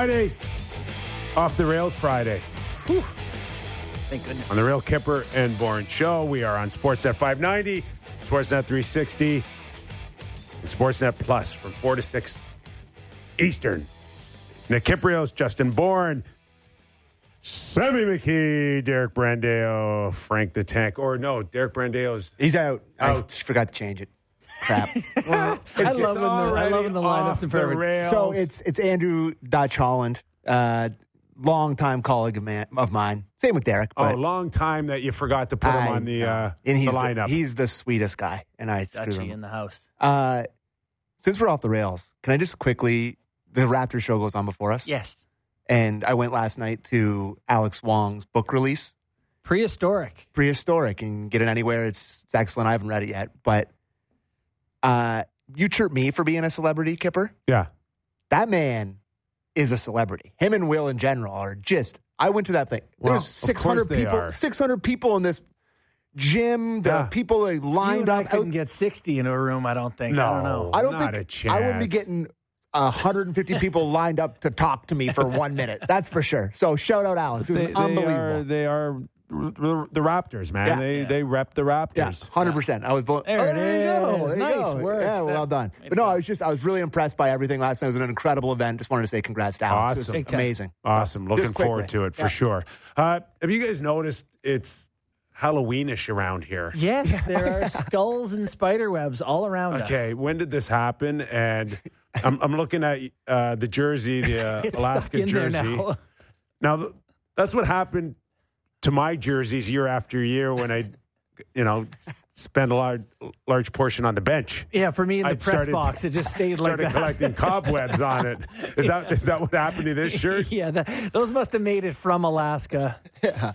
All right, Friday, off the rails Friday. Whew. Thank goodness. On the Real Kipper and Bourne Show, we are on Sportsnet 590, Sportsnet 360, and Sportsnet Plus from 4 to 6 Eastern. Nick Kypreos, Justin Bourne, Sammy McKee, Derek Brandeo, Frank the Tank. Or no, Derek Brandeo's He's out. I Out. just forgot to change it. Crap. I love when the, I love when the lineups in the perfect. rails. so it's it's Andrew Dutch Holland, uh, longtime colleague of, man, of mine. Same with Derek. Oh, But long time that you forgot to put him on the, know. uh, and the he's lineup. he's the sweetest guy, and I screwed Dutchy him. in the house. Uh, since we're off the rails, can I just quickly? The Raptor show goes on before us, Yes. and I went last night to Alex Wong's book release, Prehistoric. prehistoric, and get it anywhere. It's, it's excellent. I haven't read it yet, but uh, you chirp me for being a celebrity, Kipper. yeah. That man is a celebrity. Him and Will in general are just. I went to that thing. Well, There's 600 people. are. 600 people in this gym. The Yeah. people are You lined and I up. out couldn't get 60 in a room, I don't think. I don't know. I don't Not think a I wouldn't be chance. getting 150 people lined up to talk to me for one minute. That's for sure. So shout out Alex. It was They, they unbelievable. are they are r- the Raptors, man. Yeah. they Yeah. they rep the yeah, Raptors. hundred percent. I was blown. There oh, it there you go. is. There you Nice go. work, Yeah, well done. But no. I was just I was really impressed by everything last night. It was an incredible event. Just wanted to say congrats to Alex. It was Awesome. Amazing. Awesome. Looking Just quickly. forward to it for Yeah. sure. Uh, have you guys noticed it's Halloweenish around here? Yes, there are skulls and spider webs all around us. Okay, when did this happen? And I'm, I'm looking at uh, the jersey, the uh, Alaska stuck in there jersey. now. Now, that's what happened to my jerseys year after year when I, you know, spend a large, large portion on the bench. Yeah, for me in the I press started- box, it just stayed like Started that. collecting cobwebs on it. Is that is that what happened to this shirt? yeah, that, those must have made it from Alaska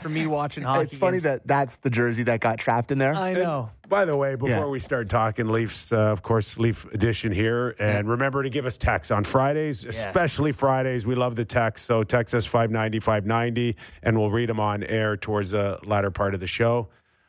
for me watching hockey. It's funny games. that that's the jersey that got trapped in there. I know. By the way, before Yeah. we start talking Leafs, uh, of course, Leaf edition here. And remember to give us texts on Fridays, especially Fridays. We love the text. So text us 590 590, and we'll read them on air towards the latter part of the show.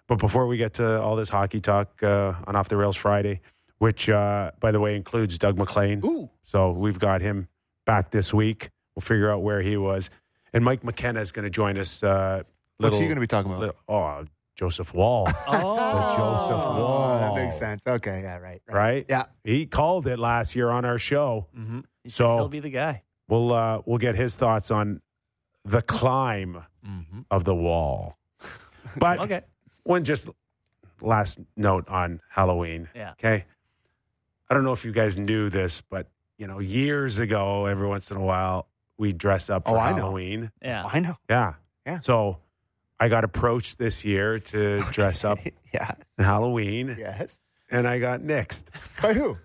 But before we get to all this hockey talk uh, on Off the Rails Friday, which, uh, by the way, includes Doug McLean. Ooh. So we've got him back this week. We'll figure out where he was. And Mike McKenna is going to join us. Uh, What's he going to be talking about? little- oh, Joseph Woll. Oh, Joseph Oh, Woll. that makes sense. Okay, yeah, right, right? Yeah. He called it last year on our show. Mm-hmm. He'll be the guy. we'll uh, we'll get his thoughts on the climb Mm-hmm. of the wall. But Okay. One just last note on Halloween. Yeah. Okay. I don't know if you guys knew this, but you know, years ago, every once in a while, we dress up Oh, for I know. Halloween. Yeah. I know. Yeah. Yeah. So I got approached this year to dress up yeah. Halloween, Yes. and I got nixed. By who?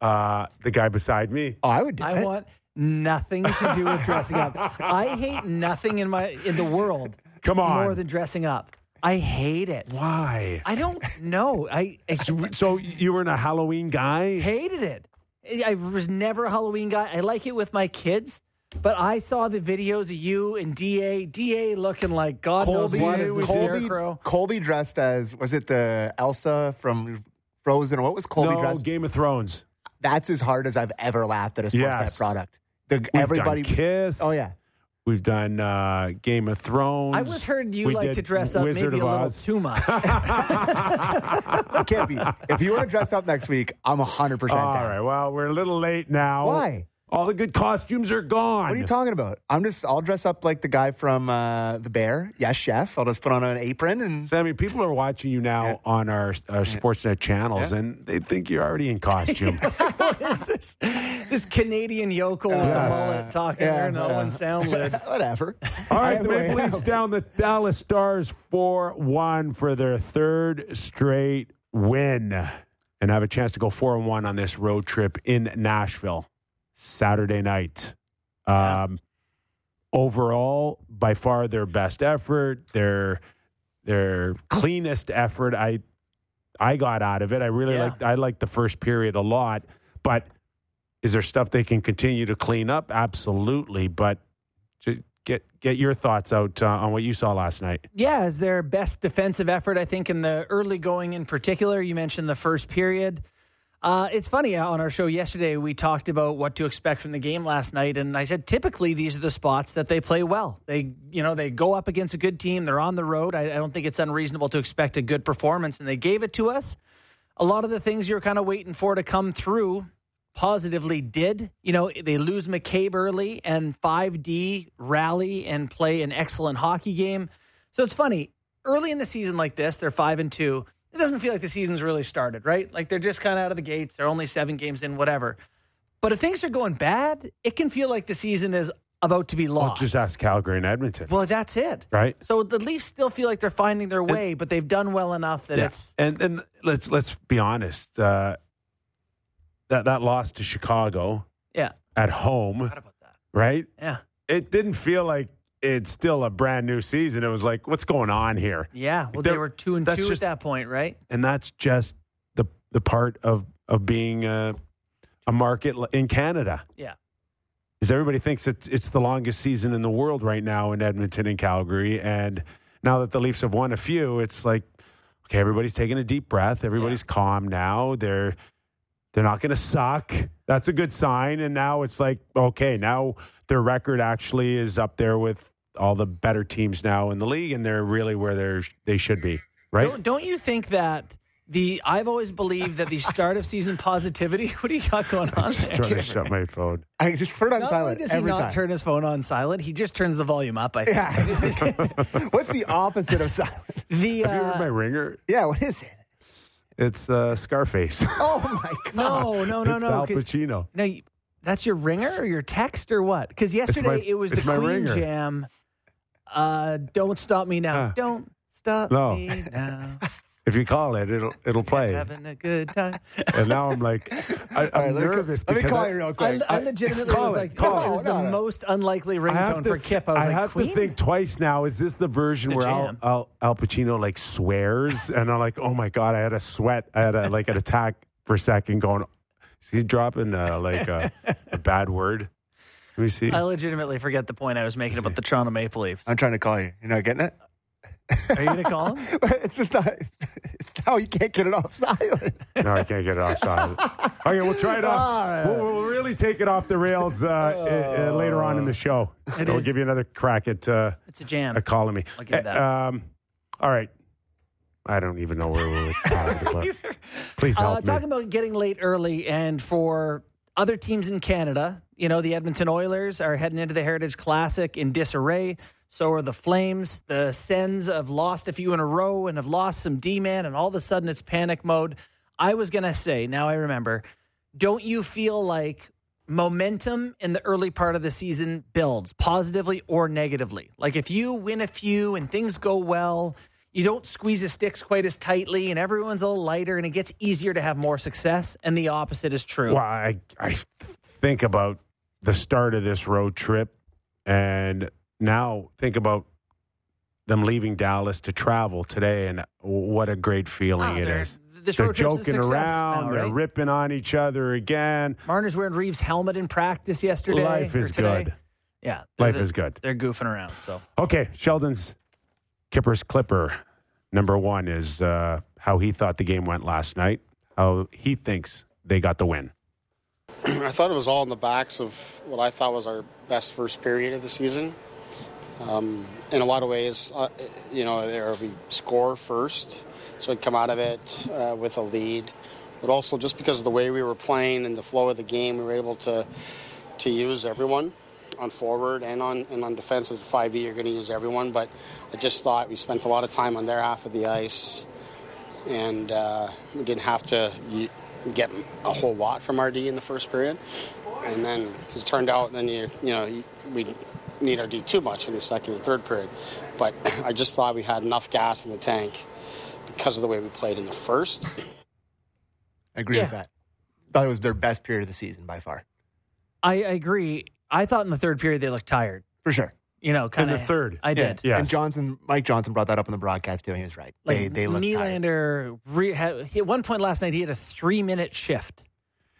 Uh, the guy beside me. Oh, I would do I it. want nothing to do with dressing up. I hate nothing in my in the world Come on. more than dressing up. I hate it. Why? I don't know. I, I So you were in a Halloween guy? hated it. I was never a Halloween guy. I like it with my kids, but I saw the videos of you and Da. Da looking like God Colby, knows what is the Colby, scarecrow. Colby dressed as was it the Elsa from Frozen? What was Colby no, dressed? Game of Thrones. That's as hard as I've ever laughed at a Sportsnet Yes. product. The, We've everybody. done Kiss. Oh yeah. We've done uh, Game of Thrones. I was heard you We like to dress up Wizard maybe a little too much. It can't be. If you want to dress up next week, I'm hundred percent All down. right. Well, we're a little late now. Why? All the good costumes are gone. What are you talking about? I'm just. I'll dress up like the guy from uh, the Bear. Yes, chef. I'll just put on an apron and. Sammy, people are watching you now Yeah. on our, our Sportsnet channels, Yeah. and they think you're already in costume. what is this? This Canadian yokel with the mullet talking Yeah, there, no yeah. one sound lid. Whatever. All right, the Anyway, Maple Leafs down the Dallas Stars 4 1 for their third straight win and have a chance to go 4 1 on this road trip in Nashville Saturday night. Um, overall, by far their best effort, their their cleanest effort I I got out of it. I really Yeah. liked I liked the first period a lot, but is there stuff they can continue to clean up? Absolutely, but get get your thoughts out uh, on what you saw last night. Yeah, is their best defensive effort, I think, in the early going in particular. You mentioned the first period. Uh, it's funny uh, on our show yesterday we talked about what to expect from the game last night, and I said typically these are the spots that they play well. They, you know, they go up against a good team. They're on the road. I, I don't think it's unreasonable to expect a good performance, and they gave it to us. A lot of the things you're kind of waiting for to come through positively did. You know, they lose McCabe early, and 5D rally and play an excellent hockey game. So it's funny early in the season like this, they're five and two it doesn't feel like the season's really started, right? Like they're just kind of out of the gates. They're only seven games in, whatever. But if things are going bad, it can feel like the season is about to be lost. Well, just ask Calgary and Edmonton. Well, that's it. Right. So the Leafs still feel like they're finding their way, but they've done well enough that yeah. it's and and let's let's be honest. Uh, that that loss to Chicago yeah. at home, right? Yeah. It didn't feel like it's still a brand new season. It was like, what's going on here? Yeah. Well, They're- they were two and two just- at that point, right? And that's just the the part of of being a, a market in Canada. Yeah. is everybody thinks it's it's the longest season in the world right now in Edmonton and Calgary, and now that the Leafs have won a few, it's like okay, everybody's taking a deep breath, everybody's calm now. They're they're not going to suck. That's a good sign. And now it's like okay, now their record actually is up there with all the better teams now in the league, and they're really where they're they should be, right? Don't, don't you think that the I've always believed that the start of season positivity. What do you got going on I Just there? trying to shut my phone. I just put it on Not silent does he every not time. turn his phone on silent, he just turns the volume up. I think. yeah. What's the opposite of silent? The Have you heard uh, my ringer? Yeah, what is it? It's uh, Scarface. Oh my god! no, no, no, it's no. Al 'cause- Pacino. No, that's your ringer or your text or what? Because yesterday my- it was the my Queen ringer. Jam. Uh, don't stop me now. Ah. Don't stop No. me now. If you call it, it'll it'll play. Having a good time. And now I'm like, I, I'm All right, let me ca- nervous Let me because call I, you real I, quick. I legitimately Call was it, like, call it it. was No, the no. most unlikely ringtone for Kip. I was like, have Queen? to think twice now. Is this the version The where Al. Al, Al Pacino like swears? and I'm like, oh my god, I had a sweat. I had a like an attack for a second. Going, is he dropping uh, like a, a bad word? Let me see. I legitimately forget the point I was making about the Toronto Maple Leafs. I'm trying to call you. You're not getting it. Are you going to call him? it's just not. It's, it's now you can't get it off silent. No, I can't get it off silent. okay, we'll try it off. All right. We'll, we'll really take it off the rails uh, uh, uh, later on in the show. It we'll give you another crack at uh, It's a jam. at calling me. I'll give you that. Uh, Um, all right. I don't even know where we're talking about. Please help Uh, me. talking about getting late early, and for other teams in Canada, you know, the Edmonton Oilers are heading into the Heritage Classic in disarray. So are the Flames. The Sens have lost a few in a row and have lost some D man, and all of a sudden it's panic mode. I was going to say, now I remember, don't you feel like momentum in the early part of the season builds positively or negatively? Like if you win a few and things go well, you don't squeeze the sticks quite as tightly and everyone's a little lighter and it gets easier to have more success. And the opposite is true. Well, I, I think about the start of this road trip, and now think about them leaving Dallas to travel today, and what a great feeling Ah, it This They're joking around, now, they're ripping on each other again. Marner's wearing Reeves' helmet in practice yesterday. Life is good. Yeah. Life is good. They're goofing around. So Okay, Sheldon's Kipper's Clipper number one is uh, how he thought the game went last night, how he thinks they got the win. I thought it was all in the backs of what I thought was our best first period of the season. Um, in a lot of ways, uh, you know, there we score first, so we come out of it uh, with a lead. But also, just because of the way we were playing and the flow of the game, we were able to to use everyone on forward and on and on defensive. Five E, you're going to use everyone. But I just thought we spent a lot of time on their half of the ice, and uh, we didn't have to get a whole lot from RD in the first period. And then it turned out, then you you know we need RD too much in the second and third period. But I just thought we had enough gas in the tank because of the way we played in the first. I agree Yeah. with that. Thought it was their best period of the season by far, I, I agree. I thought in the third period they looked tired. for sure. You know, kind of the third. I did. Yes. And Johnson, Mike Johnson brought that up in the broadcast too, and he was right. Like they they look tired. Nylander, re, had, he, at one point last night, he had a three minute shift.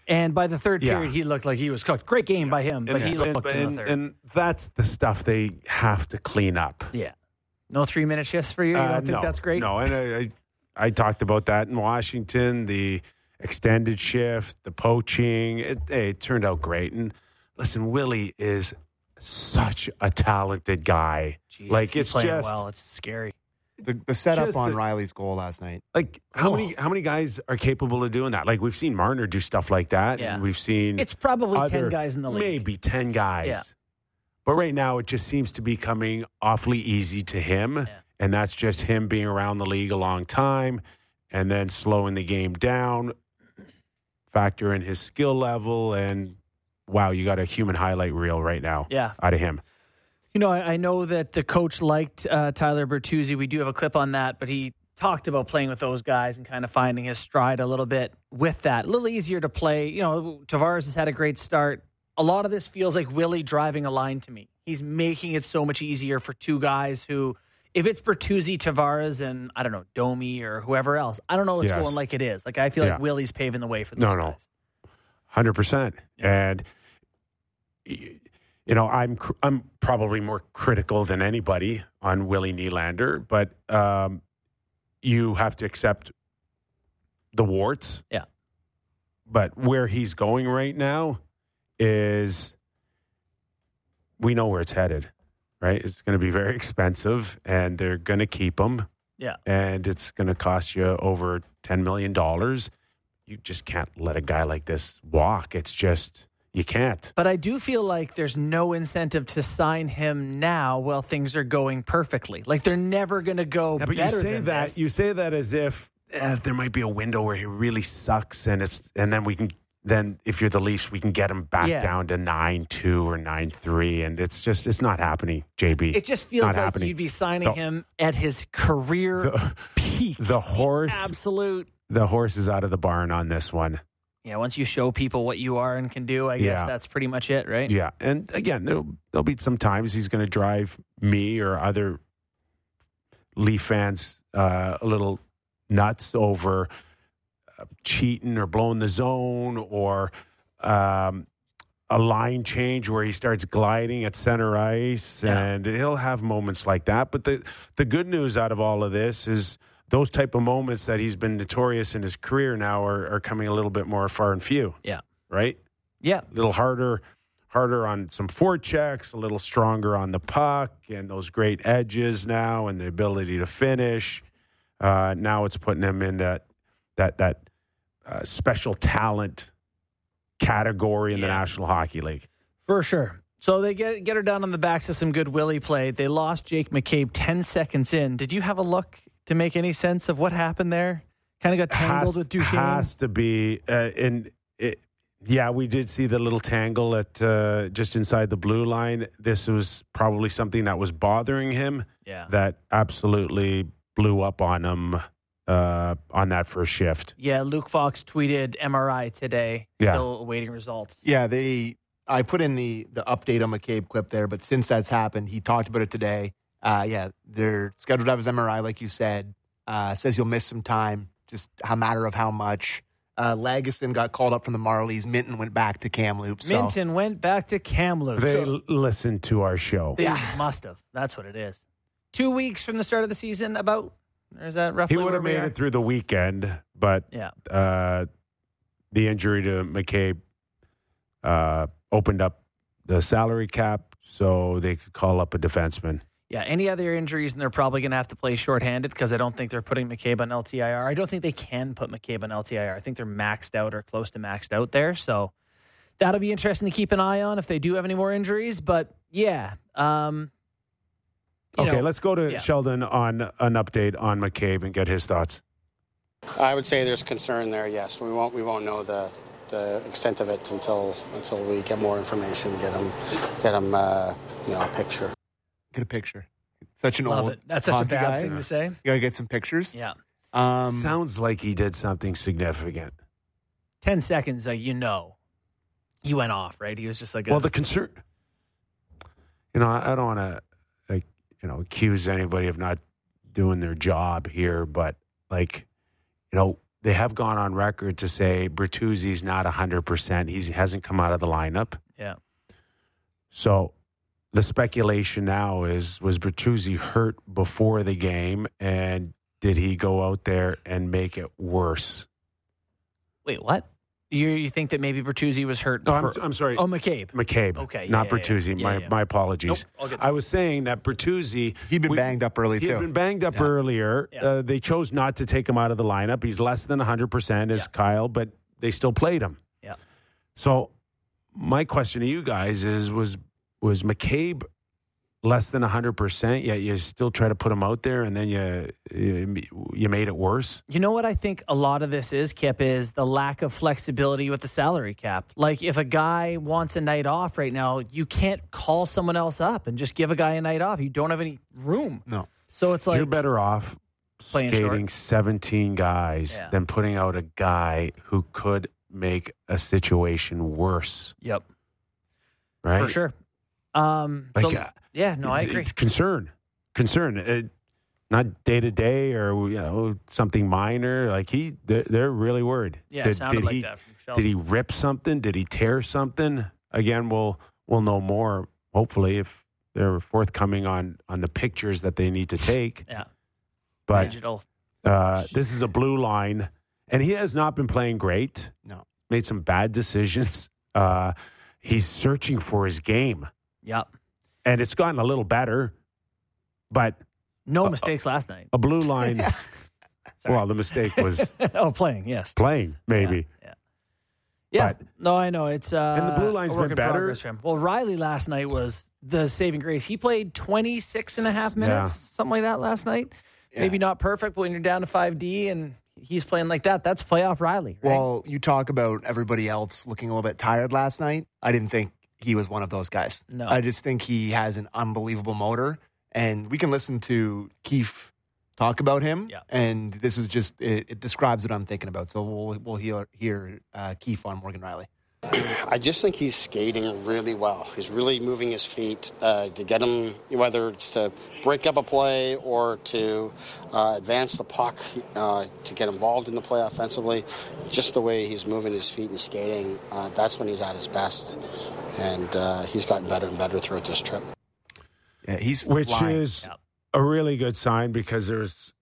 And by the third Yeah. period, he looked like he was cooked. Great game by him, but and, he and- looked in and- the third. and that's the stuff they have to clean up. yeah. No three minute shifts for you? You Uh, don't think no, that's great? No, and I, I, I talked about that in Washington. The extended shift, the poaching. It, hey, it turned out great. And listen, Willie is such a talented guy. Jeez, like he's it's playing just well. It's scary. The, the setup Just on the- Rielly's goal last night. like how Oh. many how many guys are capable of doing that? Like we've seen Marner do stuff like that, Yeah. and we've seen It's probably ten guys in the league. maybe ten guys. Yeah. But right now, it just seems to be coming awfully easy to him, and that's just him being around the league a long time, and then slowing the game down. Factor in his skill level, and wow, you got a human highlight reel right now Yeah. out of him. You know, I, I know that the coach liked uh, Tyler Bertuzzi. We do have a clip on that, but he talked about playing with those guys and kind of finding his stride a little bit with that. A little easier to play. You know, Tavares has had a great start. A lot of this feels like Willie driving a line to me. He's making it so much easier for two guys who, if it's Bertuzzi, Tavares, and I don't know, Domi or whoever else, I don't know what's Yes. going like it is. Like I feel Yeah. like Willie's paving the way for No, those no. guys. Hundred percent. And y- you know, I'm I'm probably more critical than anybody on Willie Nylander, but um, you have to accept the warts. Yeah. But where he's going right now is we know where it's headed, right? It's going to be very expensive, and they're going to keep him, Yeah. and it's going to cost you over ten million dollars. You just can't let a guy like this walk. It's just you can't. But I do feel like there's no incentive to sign him now while things are going perfectly. Like they're never going to go Yeah, but you say than that this. you say that as if eh, there might be a window where he really sucks, and it's and then we can then if you're the Leafs, we can get him back Yeah. down to nine two or nine three, and it's just it's not happening, JB. it just feels Not like happening. you'd be signing The- him at his career the, peak. the horse Absolute. the horse is out of the barn on this one. Yeah, once you show people what you are and can do, I guess Yeah. that's pretty much it, right? Yeah, and again, there'll, there'll be some times he's going to drive me or other Leaf fans uh, a little nuts over uh, cheating or blowing the zone or um, a line change where he starts gliding at center ice, Yeah. and he'll have moments like that. But the the good news out of all of this is those type of moments that he's been notorious in his career now are, are coming a little bit more far and few. Yeah. Right Yeah. a little harder harder on some forechecks, a little stronger on the puck, and those great edges now, and the ability to finish. Uh, now it's putting him in that that that uh, special talent category in the National Hockey League. For sure. So they get get her down on the backs of some good Willie play. They lost Jake McCabe 10 seconds in. Did you have a look to make any sense of what happened there? Kind of got tangled has, with Duchene. has to be uh, in it. Yeah, we did see the little tangle at uh, just inside the blue line. This was probably something that was bothering him. yeah. that absolutely blew up on him uh, on that first shift. Yeah, Luke Fox tweeted MRI today. Yeah. Still awaiting results. Yeah, they. I put in the the update on McCabe clip there, but since that's happened, he talked about it today. Uh, yeah, they're scheduled to have his MRI, like you said. Uh, says he'll miss some time, just a matter of how much. Uh, Lagesson got called up from the Marlies. Minten went back to Kamloops. So Minten went back to Kamloops. They l- listened to our show. They Yeah. must have. That's what it is. Two weeks from the start of the season, about. Or is that roughly? He would have made it through the weekend, but Yeah. uh, the injury to McCabe uh, opened up the salary cap so they could call up a defenseman. Yeah. Any other injuries, and they're probably going to have to play shorthanded because I don't think they're putting McCabe on LTIR. I don't think they can put McCabe on LTIR. I think they're maxed out or close to maxed out there. So that'll be interesting to keep an eye on if they do have any more injuries. But yeah. Um, you Okay, know, let's go to yeah. Sheldon on an update on McCabe and get his thoughts. I would say there's concern there. Yes, we won't we won't know the the extent of it until until we get more information, get them get them uh, you know a picture. Get a picture. Such an Love old it. That's such a hockey bad guy. thing to say. You gotta get some pictures. Yeah. Um, Sounds like he did something significant. 10 seconds, like, you know, he went off, right? He was just like, a, Well, the concern, you know, I I don't want to, like, you know, accuse anybody of not doing their job here, but like, you know, they have gone on record to say Bertuzzi's not hundred percent. He hasn't come out of the lineup, yeah. so the speculation now is was Bertuzzi hurt before the game, and did he go out there and make it worse? Wait, what? You you think that maybe Bertuzzi was hurt? No, I'm, I'm sorry. Oh, McCabe. McCabe. Okay, Not yeah, yeah, Bertuzzi. yeah, my, yeah. my apologies. Nope. I was saying that Bertuzzi. He'd been we- banged up early He too. had been banged up Yeah. earlier. Yeah. Uh, they chose not to take him out of the lineup. He's less than 100% as Yeah. Kyle, but they still played him. Yeah. So my question to you guys is was was McCabe less than 100% yet you still try to put him out there and then you you, you made it worse? You know what I think a lot of this is, Kip, is the lack of flexibility with the salary cap. Like if a guy wants a night off right now, you can't call someone else up and just give a guy a night off. You don't have any room. no. So it's like You're better off Playing short. skating 17 guys Yeah. than putting out a guy who could make a situation worse, Yep, right? for sure. Um, Like, so- uh, yeah, no, I agree. Concern, concern, uh, not day to day or you know something minor. Like he, they're, they're really worried. Yeah, did, it sounded did like he, that from Did he rip something? Did he tear something? Again, we'll we'll know more. Hopefully, if they're forthcoming on on the pictures that they need to take. Yeah, But digital. uh, this is a blue line, and he has not been playing great. No. Made some bad decisions. Uh, he's searching for his game, Yep. and it's gotten a little better. But No mistakes last night. a blue line. well, the mistake was oh, playing. Yes. playing, maybe. Yeah. Yeah. But- no, I know it's uh, And the blue line's a work been in better. progress for him. Well, Rielly last night was the saving grace. He played 26 and a half minutes, something like that last night. Yeah. Maybe not perfect, but when you're down to 5D and he's playing like that, that's playoff Rielly. Right? Well, you talk about everybody else looking a little bit tired last night. I didn't think he was one of those guys. No. I just think he has an unbelievable motor, and we can listen to Keefe talk about him. Yeah. And this is just it, it describes what I'm thinking about. So we'll we'll hear hear uh, Keefe on Morgan Rielly. I just think he's skating really well. He's really moving his feet uh, to get him, whether it's to break up a play or to uh, advance the puck, uh, to get involved in the play offensively. Just the way he's moving his feet and skating, uh, that's when he's at his best. And uh, he's gotten better and better throughout this trip. Yeah, he's Which flying. is Yep. a really good sign because there's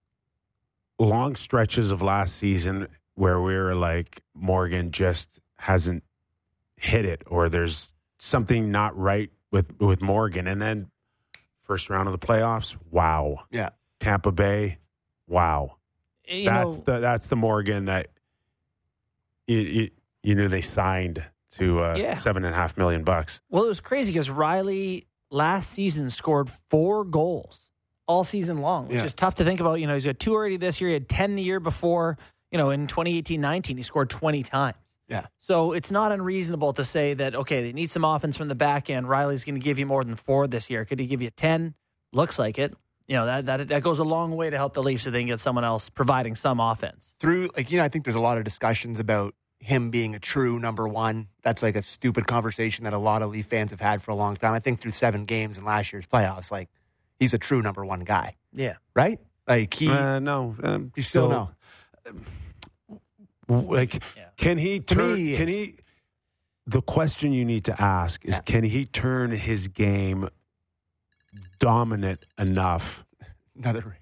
long stretches of last season where we were like Morgan just hasn't hit it or there's something not right with with Morgan and then first round of the playoffs wow yeah. Tampa Bay wow you that's know, the that's the Morgan that you you, you knew they signed to uh, Yeah. seven and a half million bucks well, it was crazy because Rielly last season scored four goals all season long, which Yeah. is tough to think about. You know, he's got two already this year. He had 10 the year before. You know, in 2018 19, he scored 20 times. Yeah. So it's not unreasonable to say that, okay, they need some offense from the back end. Rielly's going to give you more than four this year. Could he give you 10? Looks like it. You know, that, that, that goes a long way to help the Leafs if they can get someone else providing some offense. through like you know i think there's a lot of discussions about him being a true number one that's like a stupid conversation that a lot of leaf fans have had for a long time i think through seven games in last year's playoffs like he's a true number one guy Yeah. right like he uh, no um, you still know like Yeah. can he To me, turn he can he the question you need to ask is Yeah. can he turn his game dominant enough another ring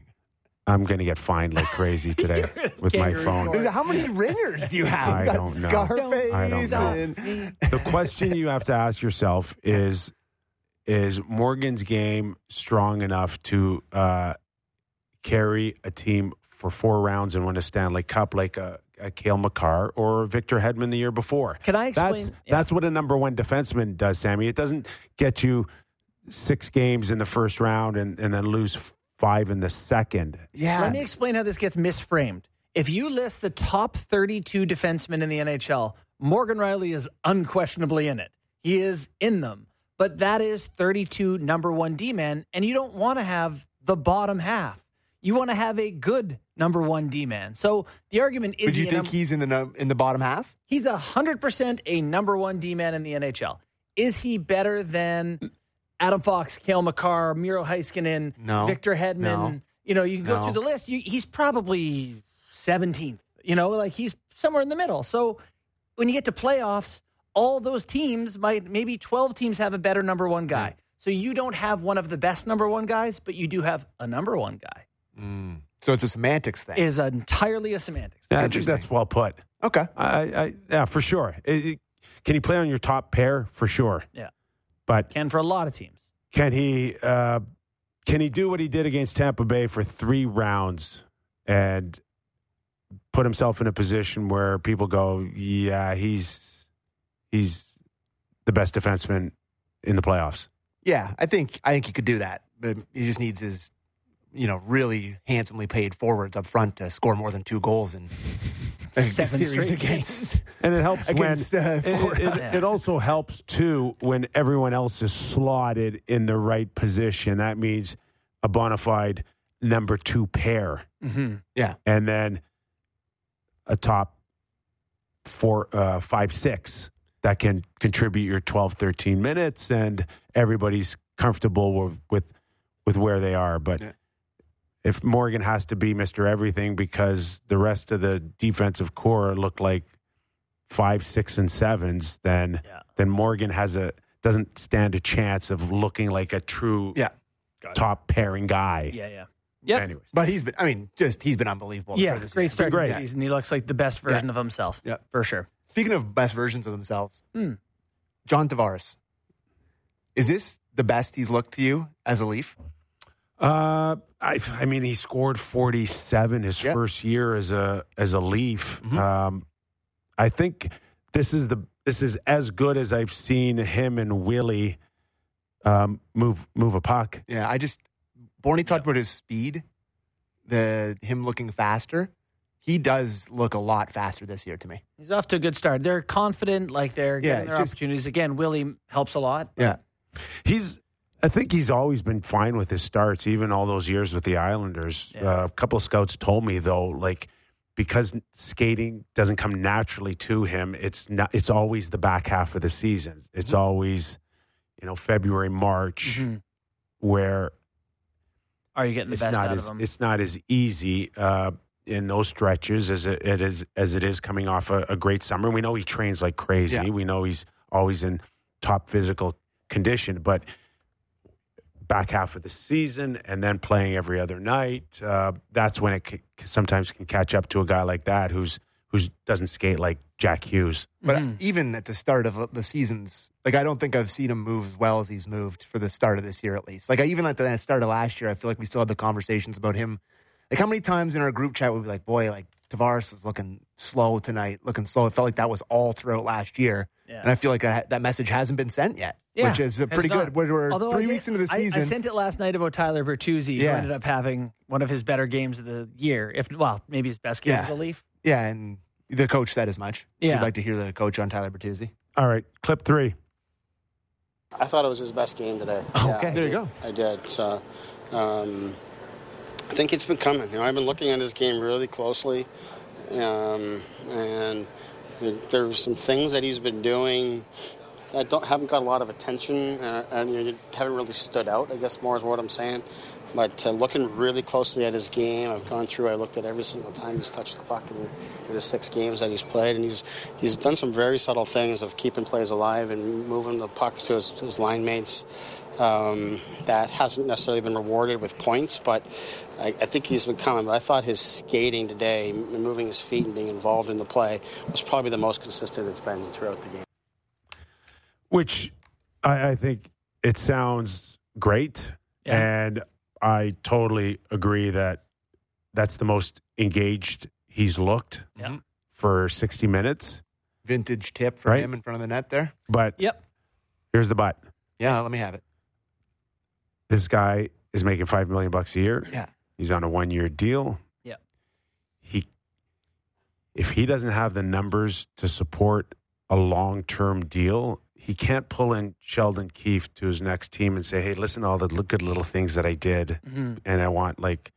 i'm going to get fined like crazy today with my phone court. how many ringers do you have I don't know. scarface I don't know. and the question you have to ask yourself is is morgan's game strong enough to uh, carry a team for four rounds and win a stanley cup like a, Uh, a Cale Makar or Victor Hedman the year before. Can I explain? That's yeah. that's what a number one defenseman does, Sammy. It doesn't get you six games in the first round and, and then lose five in the second. yeah Let me explain how this gets misframed. If you list the top 32 defensemen in the NHL, Morgan Rielly is unquestionably in it. He is in them. But that is 32 number one D men, and you don't want to have the bottom half. You want to have a good number one D man. So the argument is but do you he think num- he's in the in the bottom half he's 100% a number one D man in the NHL. Is he better than Adam Fox, Cale Makar, Miro Heiskanen, No. Victor Hedman? No. You know, you can go No. through the list. You, he's probably 17th. You know, like he's somewhere in the middle. So when you get to playoffs, all those teams might, maybe 12 teams have a better number one guy. Hmm. So you don't have one of the best number one guys, but you do have a number one guy. So it's a semantics thing. It is entirely a semantics. Yeah, I think Interesting. that's well put. okay. I, I yeah, for sure. It- it- can he play on your top pair? For sure. Yeah. But Can for a lot of teams. can he uh, can he do what he did against Tampa Bay for three rounds and put himself in a position where people go, yeah, he's he's the best defenseman in the playoffs. Yeah, I think I think he could do that, but he just needs his, you know, really handsomely paid forwards up front to score more than two goals in Seven series straight against. And it helps Against, when uh, it, Florida. it- it also helps too when everyone else is slotted in the right position. That means a bona fide number two pair, Mm-hmm. Yeah, and then a top four, uh, five, six that can contribute your 12, 13 minutes, and everybody's comfortable with with, with where they are. But Yeah. If Morgan has to be Mister Everything because the rest of the defensive core look like five, six, and sevens, then Yeah. then Morgan has a doesn't stand a chance of looking like a true yeah. top pairing guy. Yeah, yeah. Yep. Anyways, But he's been. I mean, just he's been unbelievable. Yeah, this great start great. the season. He looks like the best version of himself. Yeah. For sure. Speaking of best versions of themselves, Hmm. John Tavares. Is this the best he's looked to you as a Leaf? Uh, I I mean he scored forty seven his Yeah. first year as a as a Leaf. Mhm. Um, I think this is the this is as good as I've seen him and Willie um, move move a puck. Yeah, I just Borny talked about his speed, the him looking faster. He does look a lot faster this year to me. He's off to a good start. They're confident, like they're Yeah, getting their just- opportunities. Again, Willie helps a lot. Yeah, He's I think he's always been fine with his starts, even all those years with the Islanders. Yeah. Uh, a couple of scouts told me though, like because skating doesn't come naturally to him, it's not. It's always the back half of the season. It's Mm-hmm. always, you know, February, March, Mhm. where Are you getting the it's best not out as of him? it's not as easy uh, in those stretches as it, it is as it is coming off a, a great summer. We know he trains like crazy. Yeah. We know he's always in top physical condition, but back half of the season and then playing every other night, uh, that's when it c- sometimes can catch up to a guy like that who's who's doesn't skate like Jack Hughes. but Mhm. even at the start of the seasons, like I don't think I've seen him move as well as he's moved for the start of this year at least. Like I, even at the start of last year, I feel like we still had the conversations about him. Like how many times in our group chat would be like, "Boy, like Tavares is looking slow tonight, looking slow." It felt like that was all throughout last year, Yeah. and I feel like that, that message hasn't been sent yet, Yeah, which is pretty good. We're, we're Although three I did- weeks into the season. I, sent it last night about Tyler Bertuzzi, who ended up having one of his better games of the year. If well, maybe his best game Yeah. as a Leaf. yeah, and the coach said as much. Yeah. You'd like to hear the coach on Tyler Bertuzzi. All right, clip three. I thought it was his best game today. Okay. I There you go. I did. So, um, I think it's been coming. You know, I've been looking at his game really closely, um, and there, there's some things that he's been doing that don't haven't got a lot of attention uh, and you know, haven't really stood out. I guess more is what I'm saying. But uh, looking really closely at his game, I've gone through. I looked at every single time he's touched the puck in the six games that he's played, and he's he's done some very subtle things of keeping plays alive and moving the puck to his, his line mates. Um, that hasn't necessarily been rewarded with points, but I, I think he's been coming. But I thought his skating today, moving his feet and being involved in the play, was probably the most consistent it's been throughout the game. which I, I think it sounds great, Yeah. and I totally agree that that's the most engaged he's looked Yeah. Mm-hmm. for sixty minutes. Vintage tip for Right. him in front of the net there. But Yep. here's the but: Yeah, let me have it. this guy is making five million bucks a year. Yeah. He's on a one-year deal. Yep. He, if he doesn't have the numbers to support a long-term deal, he can't pull in Sheldon Keefe to his next team and say, "Hey, listen to all the good little things that I did." Mhm. and I want like,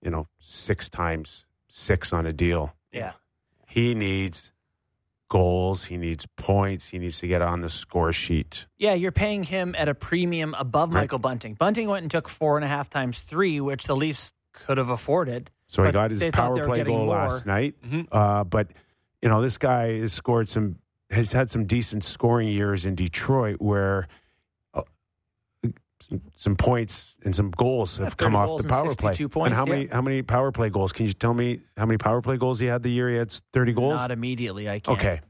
you know, six times six on a deal. Yeah. He needs goals. He needs points. He needs to get on the score sheet. Yeah, you're paying him at a premium above Right. Michael Bunting. Bunting went and took four and a half times three, which the Leafs could have afforded. So he got his power play goal more. last night. Mhm. Uh, but you know, this guy has scored some. Has had some decent scoring years in Detroit, where uh, some, some points and some goals have 30 come off the power play. 62 points, and how yeah. many how many power play goals? Can you tell me how many power play goals he had the year he had thirty goals? Not immediately, I can't. Okay.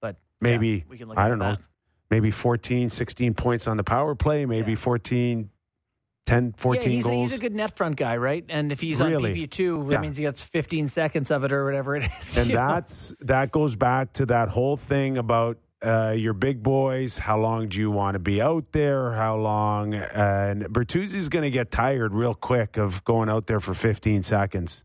But maybe yeah, we can look I don't know. that. Maybe 14, 16 points on the power play. Maybe Yeah. 14, 10, 14 yeah, he's, a, he's a good net front guy, right? And if he's Really? on PP2, that Yeah. means he gets 15 seconds of it or whatever it is. and you know? that's that goes back to that whole thing about uh, your big boys. How long do you want to be out there? How long? And Bertuzzi's going to get tired real quick of going out there for 15 seconds.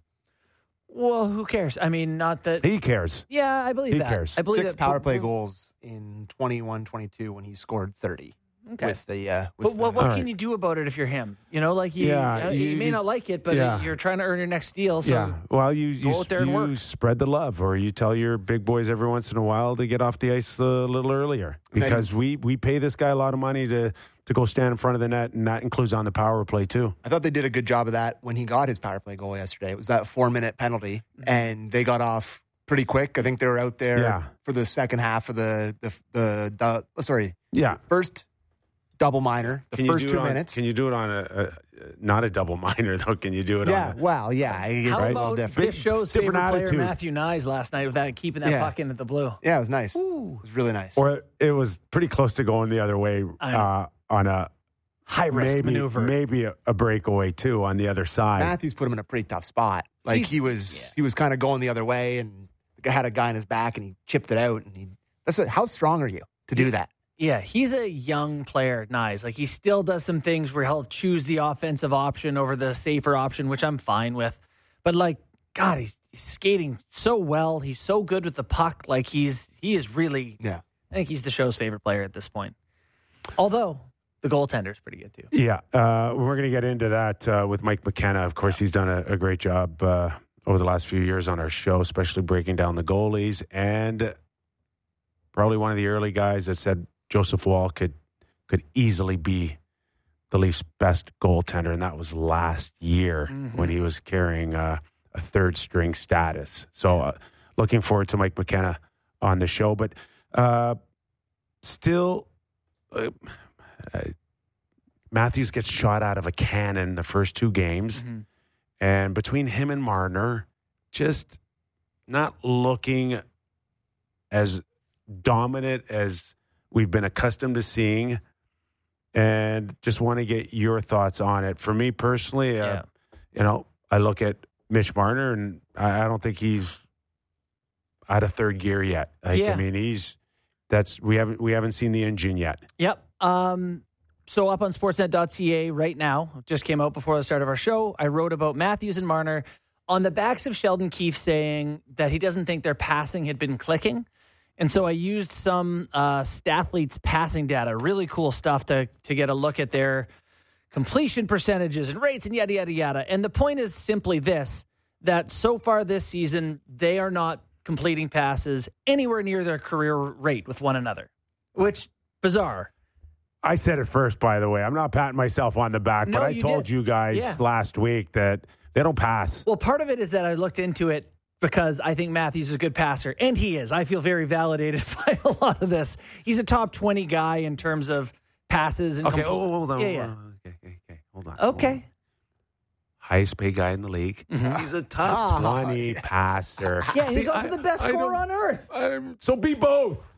Well, who cares? I mean, not that. He cares. Yeah, I believe He that. cares. I believe Six that, power but- play goals in 21 22 when he scored 30 Okay. with the. Uh, with But what, the- what can right. you do about it if you're him? You know, like you, Yeah, uh, you, you- may not like it, but yeah. you're trying to earn your next deal. So yeah. Well, you you, go out there and you work. spread the love, or you tell your big boys every once in a while to get off the ice a little earlier because we we pay this guy a lot of money to to go stand in front of the net, and that includes on the power play too. I thought they did a good job of that when he got his power play goal yesterday. It was that four minute penalty, and they got off pretty quick. I think they were out there Yeah. for the second half of the the the, the sorry Yeah. first double minor, the Can first you two on, minutes. Can you do it on a, a not a double minor though? Can you do it yeah, on? A, well, yeah, it's how a little about different. this show's Different favorite player. Matthew Knies, last night with that keeping that Yeah. puck in at the blue? Yeah, it was nice. Ooh, It was really nice. or it was pretty close to going the other way uh, on a high risk maybe maneuver. maybe a, a breakaway too on the other side. Matthews put him in a pretty tough spot. Like He's- he was, yeah. he was kind of going the other way, and had a guy in his back, and he chipped it out. And he, that's a, how strong are you to do that? Yeah, he's a young player, nice. Like he still does some things where he'll choose the offensive option over the safer option, which I'm fine with. But like, God, he's, he's skating so well. He's so good with the puck. Like he's he is really. Yeah. I think he's the show's favorite player at this point. Although the goaltender's pretty good too. Yeah, uh, we're going to get into that uh, with Mike McKenna. Of course, he's done a, a great job uh, over the last few years on our show, especially breaking down the goalies. And probably one of the early guys that said Joseph Woll could could easily be the Leafs' best goaltender, and that was last year when he was carrying uh, a third string status. So, uh, looking forward to Mike McKenna on the show, but uh, still. Uh, uh, Matthews gets shot out of a cannon the first two games, Mhm. and between him and Marner, just not looking as dominant as we've been accustomed to seeing. And just want to get your thoughts on it. For me personally, uh, Yeah. you know, I look at Mitch Marner, and I, I don't think he's out of third gear yet. Like, Yeah. I mean, he's that's we haven't we haven't seen the engine yet. Yep. Um, so up on sportsnet.ca right now, just came out before the start of our show. I wrote about Matthews and Marner on the backs of Sheldon Keefe saying that he doesn't think their passing had been clicking. And so I used some uh, Stathlete's passing data, really cool stuff to to get a look at their completion percentages and rates and yada yada yada. And the point is simply this: that so far this season they are not completing passes anywhere near their career rate with one another, which bizarre. I said it first, by the way. I'm not patting myself on the back, No, but I you told did. you guys Yeah. last week that they don't pass. Well, part of it is that I looked into it because I think Matthews is a good passer, and he is. I feel very validated by a lot of this. He's a top 20 guy in terms of passes and Okay, compl- oh, hold on. Yeah, yeah. Okay, okay, okay. Hold on. hold on. Okay. Highest paid guy in the league. He's a top Ah, 20 passer. Yeah, and he's See, also I- the best I scorer on earth. I'm- so be both.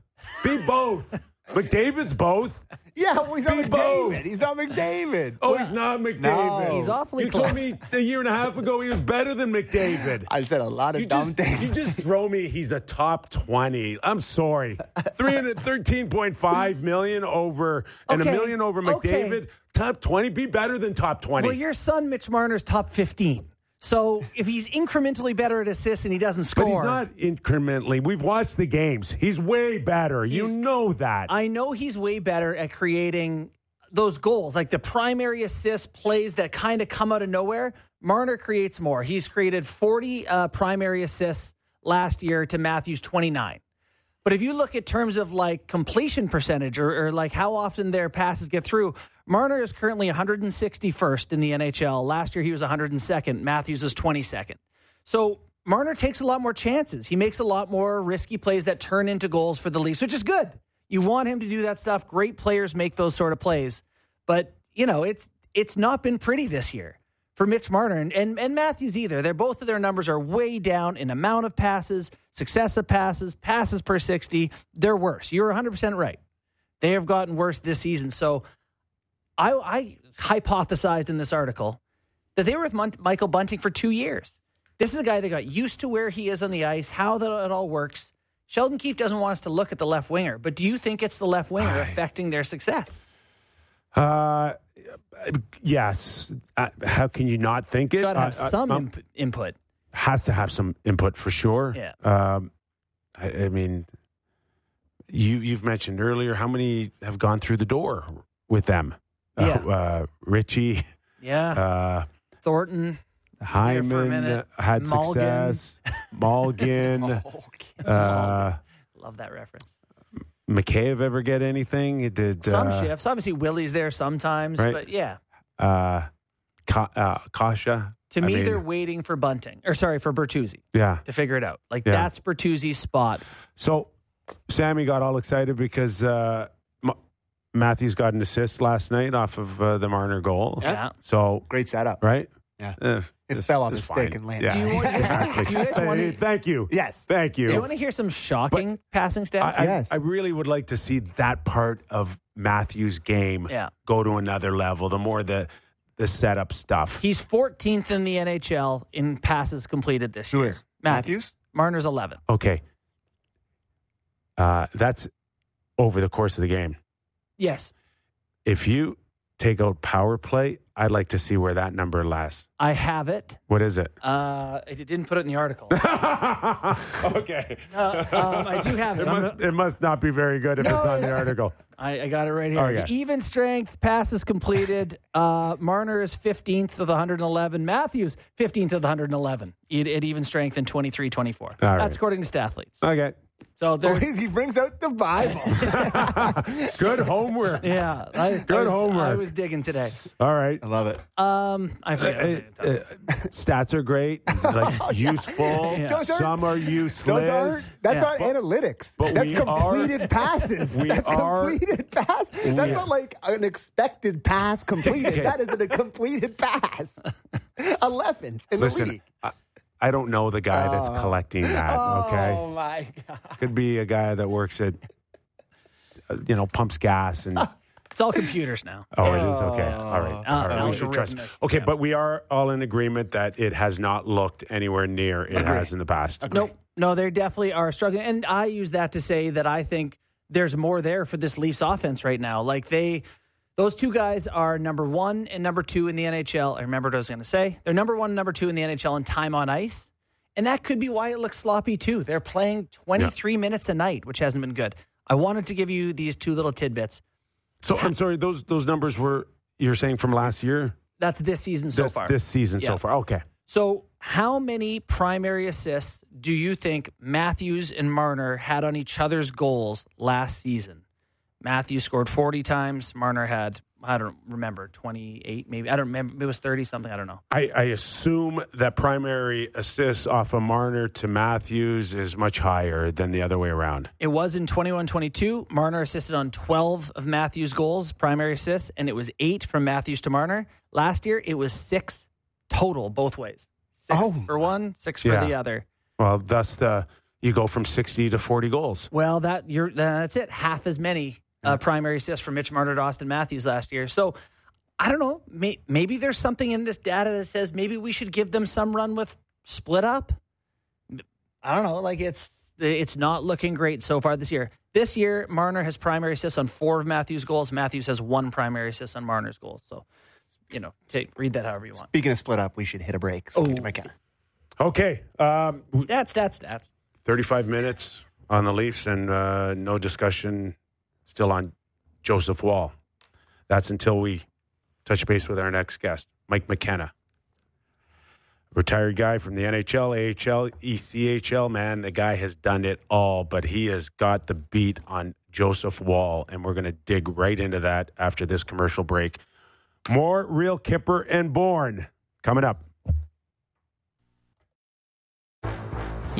Be both. McDavid's both. Yeah, well, he's not Be both. McDavid. He's not McDavid. Oh, he's not McDavid. No. He's awfully You told me a year and a half ago he was better than McDavid. I said a lot of You dumb just, things. you just throw me. He's a top twenty. I'm sorry. Three hundred thirteen point five million over and a million over okay. McDavid. Top twenty. Be better than top twenty. Well, your son, Mitch Marner's top 15. So if he's incrementally better at assists and he doesn't score. but he's not incrementally. We've watched the games. He's way better. you know that. I know he's way better at creating those goals, like the primary assist plays that kind of come out of nowhere. Marner creates more. He's created 40 uh, primary assists last year to Matthews 29. But if you look at terms of like completion percentage or, or like how often their passes get through, Marner is currently 161st in the NHL. Last year he was 102nd. Matthews is 22nd. So Marner takes a lot more chances. He makes a lot more risky plays that turn into goals for the Leafs, which is good. You want him to do that stuff. Great players make those sort of plays. But you know, it's it's not been pretty this year for Mitch Marner and, and, and Matthews either. They're both of their numbers are way down in amount of passes, success of passes, passes per 60. They're worse. You're 100% right. They have gotten worse this season. So I, I hypothesized in this article that they were with Mon- Michael Bunting for two years. This is a guy that got used to where he is on the ice, how that it all works. Sheldon Keefe doesn't want us to look at the left winger, but do you think it's the left winger affecting their success? Uh, yes. Uh, how can you not think it? Got to have Uh, uh, some um, imp- input. has to have some input for sure. Yeah. Um, I, I mean, you you've mentioned earlier how many have gone through the door with them. Yeah. Uh, uh, Ritchie, Yeah. uh, Thornton. there for a Hyman had Mulligan. success. Malgin, uh, Love that reference. Mikheyev ever get anything? It did Some uh, shifts. Obviously, Willie's there sometimes, Right. but yeah. Uh, Ka- uh, Kase. To I me, mean, they're waiting for Bunting, or sorry, for Bertuzzi yeah. to figure it out. Like Yeah. that's Bertuzzi's spot. So Sammy got all excited because uh, M- Matthews got an assist last night off of uh, the Marner goal. Yeah. Yeah. So Great setup. right, Yeah. Eh, It it's- fell off it's the stick and landed. Yeah, Do you want- exactly. do you guys want to- Thank you. Yes. Thank you. Do you want to hear some shocking passing stats? I, I- Yes. I really would like to see that part of Matthews' game Yeah. go to another level. The more the the setup stuff. He's 14th in the NHL in passes completed this Who year. is? Matthews. Matthews? Marner's 11th. okay, uh, that's over the course of the game. Yes. If you take out power play, I'd like to see where that number lasts. I have it. What is it? Uh, I didn't put it in the article. okay. Uh, um, I do have it. It must, gonna- it must not be very good if No, it's on the article. I, I got it right here. Okay. Even strength, passes completed. Uh, Marner is 15th of the 111. Matthews, 15th of the 111 at, at even strength in 23 24. All That's according to Stathletes. Okay. So Oh, there, he brings out the Bible. Good homework. yeah. I, I Good was, homework. I was digging today. All right. I love it. Um, I forget. what I was Uh, uh, stats are great, like useful. Yeah. Those aren't- Some are useless. Those aren't, that's Yeah. not But- analytics. but that's we are- completed passes. we that's are- completed pass. That's We- not like an expected pass completed. Okay. that isn't a completed pass. 11th in the Listen, league. I, I don't know the guy that's collecting that. Okay, Oh, my God. could be a guy that works at, uh, you know, pumps gas and. It's all computers now. Oh, it is okay. All right, Uh, all right. We should trust. algorithmic, Okay, yeah. but we are all in agreement that it has not looked anywhere near it has in the past. Nope. No, they definitely are struggling. And I use that to say that I think there's more there for this Leafs offense right now. Like they, those two guys are number one and number two in the NHL. I remember what I was going to say. They're number one and number two in the NHL in time on ice. And that could be why it looks sloppy too. They're playing 23 minutes a night, which hasn't been good. I wanted to give you these two little tidbits. So I'm sorry. Those those numbers were you're saying from last year. That's this season so this, far. this season Yeah. so far. Okay. So, how many primary assists do you think Matthews and Marner had on each other's goals last season? Matthews scored 40 times. Marner had, I don't remember, 28 maybe. I don't remember. It was 30 something. I don't know. I, I assume that primary assists off of Marner to Matthews is much higher than the other way around. It was in 21 22. Marner assisted on 12 of Matthews' goals, primary assists, and it was eight from Matthews to Marner. Last year, it was six total, both ways. Six Oh, for one, six for the other. Well, thus the you go from 60 to 40 goals. Well, that you're that's it. Half as many uh, primary assists from Mitch Marner to Auston Matthews last year. So I don't know. May, maybe there's something in this data that says maybe we should give them some run with split up. I don't know. Like it's it's not looking great so far this year. This year, Marner has primary assists on four of Matthews' goals. Matthews has one primary assist on Marner's goals. So, you know, take, read that however you want. Speaking of split up, we should hit a break. So we can do McKenna. Okay. Um, Stats, stats, stats. 35 minutes on the Leafs and uh, no discussion still on Joseph Woll. That's until we touch base with our next guest, Mike McKenna. Retired guy from the NHL, AHL, ECHL, man. The guy has done it all, but he has got the beat on Joseph Woll, and we're going to dig right into that after this commercial break. More Real Kyper and Bourne coming up.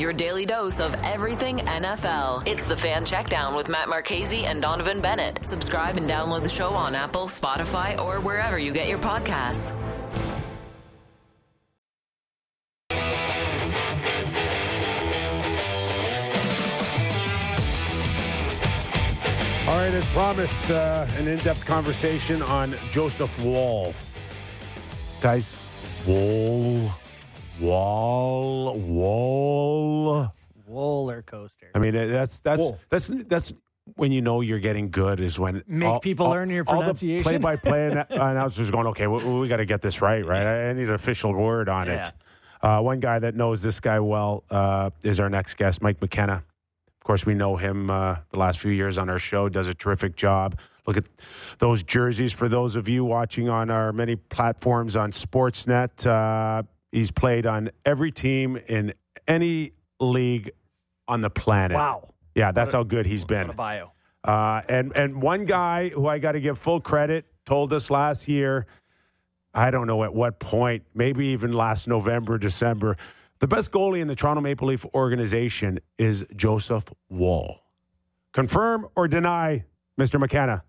Your daily dose of everything NFL. It's the Fan Checkdown with Matt Marchese and Donnovan Bennett. Subscribe and download the show on Apple, Spotify, or wherever you get your podcasts. All right, as promised, uh, an in depth conversation on Joseph Woll. Guys, Woll, Wall, Woll. Roller coaster. I mean, that's that's Woll. that's that's when you know you're getting good is when Make people learn your pronunciation? All the play-by-play announcers going, okay, we, we got to get this right, right? I need an official word on it. Uh, one guy that knows this guy well uh, is our next guest, Mike McKenna. Of course, we know him uh, the last few years on our show. Does a terrific job. Look at those jerseys for those of you watching on our many platforms on Sportsnet. He's played on every team in any league on the planet. Wow. Yeah, that's how good he's been. A bio. Uh, and and one guy who I got to give full credit told us last year, I don't know at what point, maybe even last November, December, the best goalie in the Toronto Maple Leaf organization is Joseph Woll. Confirm or deny, Mr. McKenna?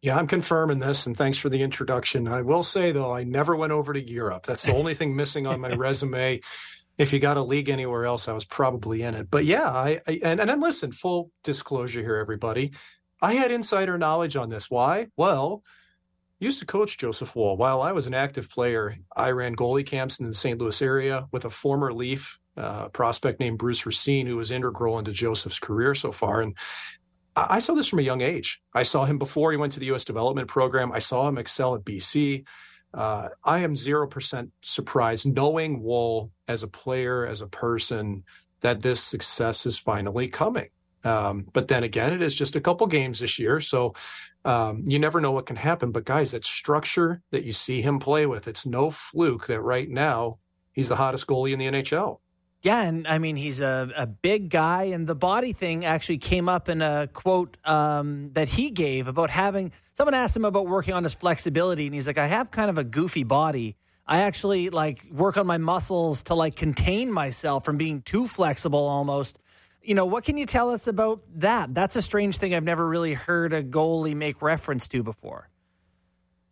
Yeah, I'm confirming this, and thanks for the introduction. I will say, though, I never went over to Europe. That's the only thing missing on my resume. If you got a league anywhere else, I was probably in it. But yeah, I, I and, and then listen, full disclosure here, everybody. I had insider knowledge on this. Why? Well, used to coach Joseph Woll. While I was an active player, I ran goalie camps in the St. Louis area with a former Leaf uh, prospect named Bruce Racine, who was integral into Joseph's career so far. And I saw this from a young age. I saw him before he went to the U.S. development program. I saw him excel at BC. Uh, I am 0% surprised knowing Woll as a player, as a person, that this success is finally coming. Um, but then again, it is just a couple games this year. So um, you never know what can happen. But guys, that structure that you see him play with, it's no fluke that right now he's the hottest goalie in the NHL. Yeah, and I mean he's a, a big guy, and the body thing actually came up in a quote um, that he gave about having. Someone asked him about working on his flexibility, and he's like, "I have kind of a goofy body. I actually like work on my muscles to like contain myself from being too flexible, almost." You know, what can you tell us about that? That's a strange thing I've never really heard a goalie make reference to before.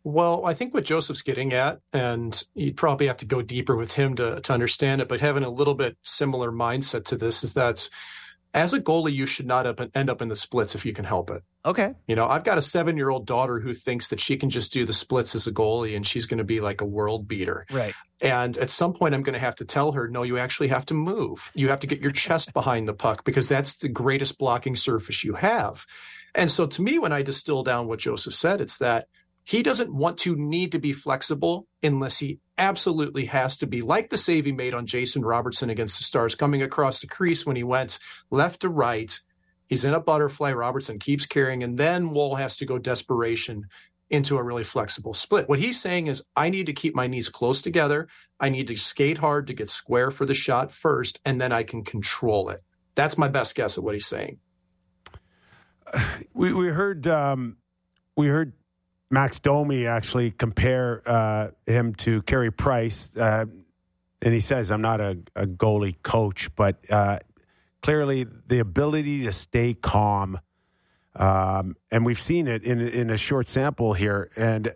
Well, I think what Joseph's getting at, and you'd probably have to go deeper with him to, to understand it, but having a little bit similar mindset to this is that as a goalie, you should not up, end up in the splits if you can help it. Okay. You know, I've got a seven year old daughter who thinks that she can just do the splits as a goalie and she's going to be like a world beater. Right. And at some point, I'm going to have to tell her, no, you actually have to move. You have to get your chest behind the puck because that's the greatest blocking surface you have. And so to me, when I distill down what Joseph said, it's that he doesn't want to need to be flexible unless he absolutely has to be like the save he made on Jason Robertson against the Stars, coming across the crease when he went left to right. He's in a butterfly. Robertson keeps carrying, and then Woll has to go desperation into a really flexible split. What he's saying is, I need to keep my knees close together. I need to skate hard to get square for the shot first, and then I can control it. That's my best guess at what he's saying. We we heard um, we heard Max Domi actually compare uh, him to Carey Price, uh, and he says, "I'm not a, a goalie coach, but uh, clearly the ability to stay calm." Um, and we've seen it in in a short sample here, and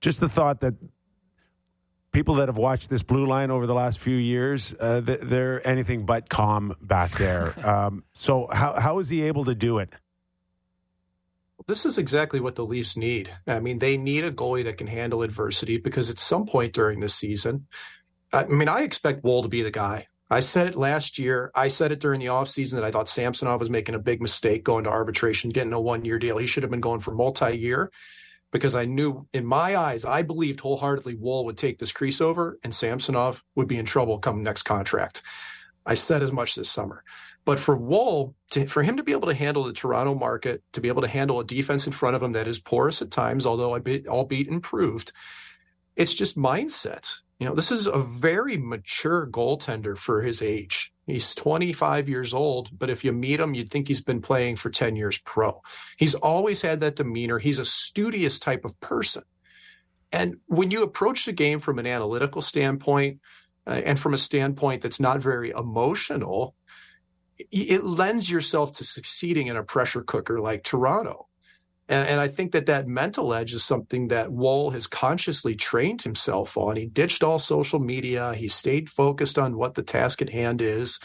just the thought that people that have watched this blue line over the last few years, uh, they're anything but calm back there. um, so how how is he able to do it? This is exactly what the Leafs need. I mean, they need a goalie that can handle adversity because at some point during this season, I mean, I expect Woll to be the guy. I said it last year. I said it during the offseason that I thought Samsonov was making a big mistake going to arbitration, getting a one year deal. He should have been going for multi year because I knew in my eyes, I believed wholeheartedly Woll would take this crease over and Samsonov would be in trouble come next contract. I said as much this summer. But for Woll, to, for him to be able to handle the Toronto market, to be able to handle a defense in front of him that is porous at times, although albeit, albeit improved, it's just mindset. You know, this is a very mature goaltender for his age. He's 25 years old, but if you meet him, you'd think he's been playing for 10 years pro. He's always had that demeanor. He's a studious type of person. And when you approach the game from an analytical standpoint, uh, and from a standpoint that's not very emotional, it lends yourself to succeeding in a pressure cooker like Toronto. And, and, I think that that mental edge is something that Woll has consciously trained himself on. He ditched all social media. He stayed focused on what the task at hand is.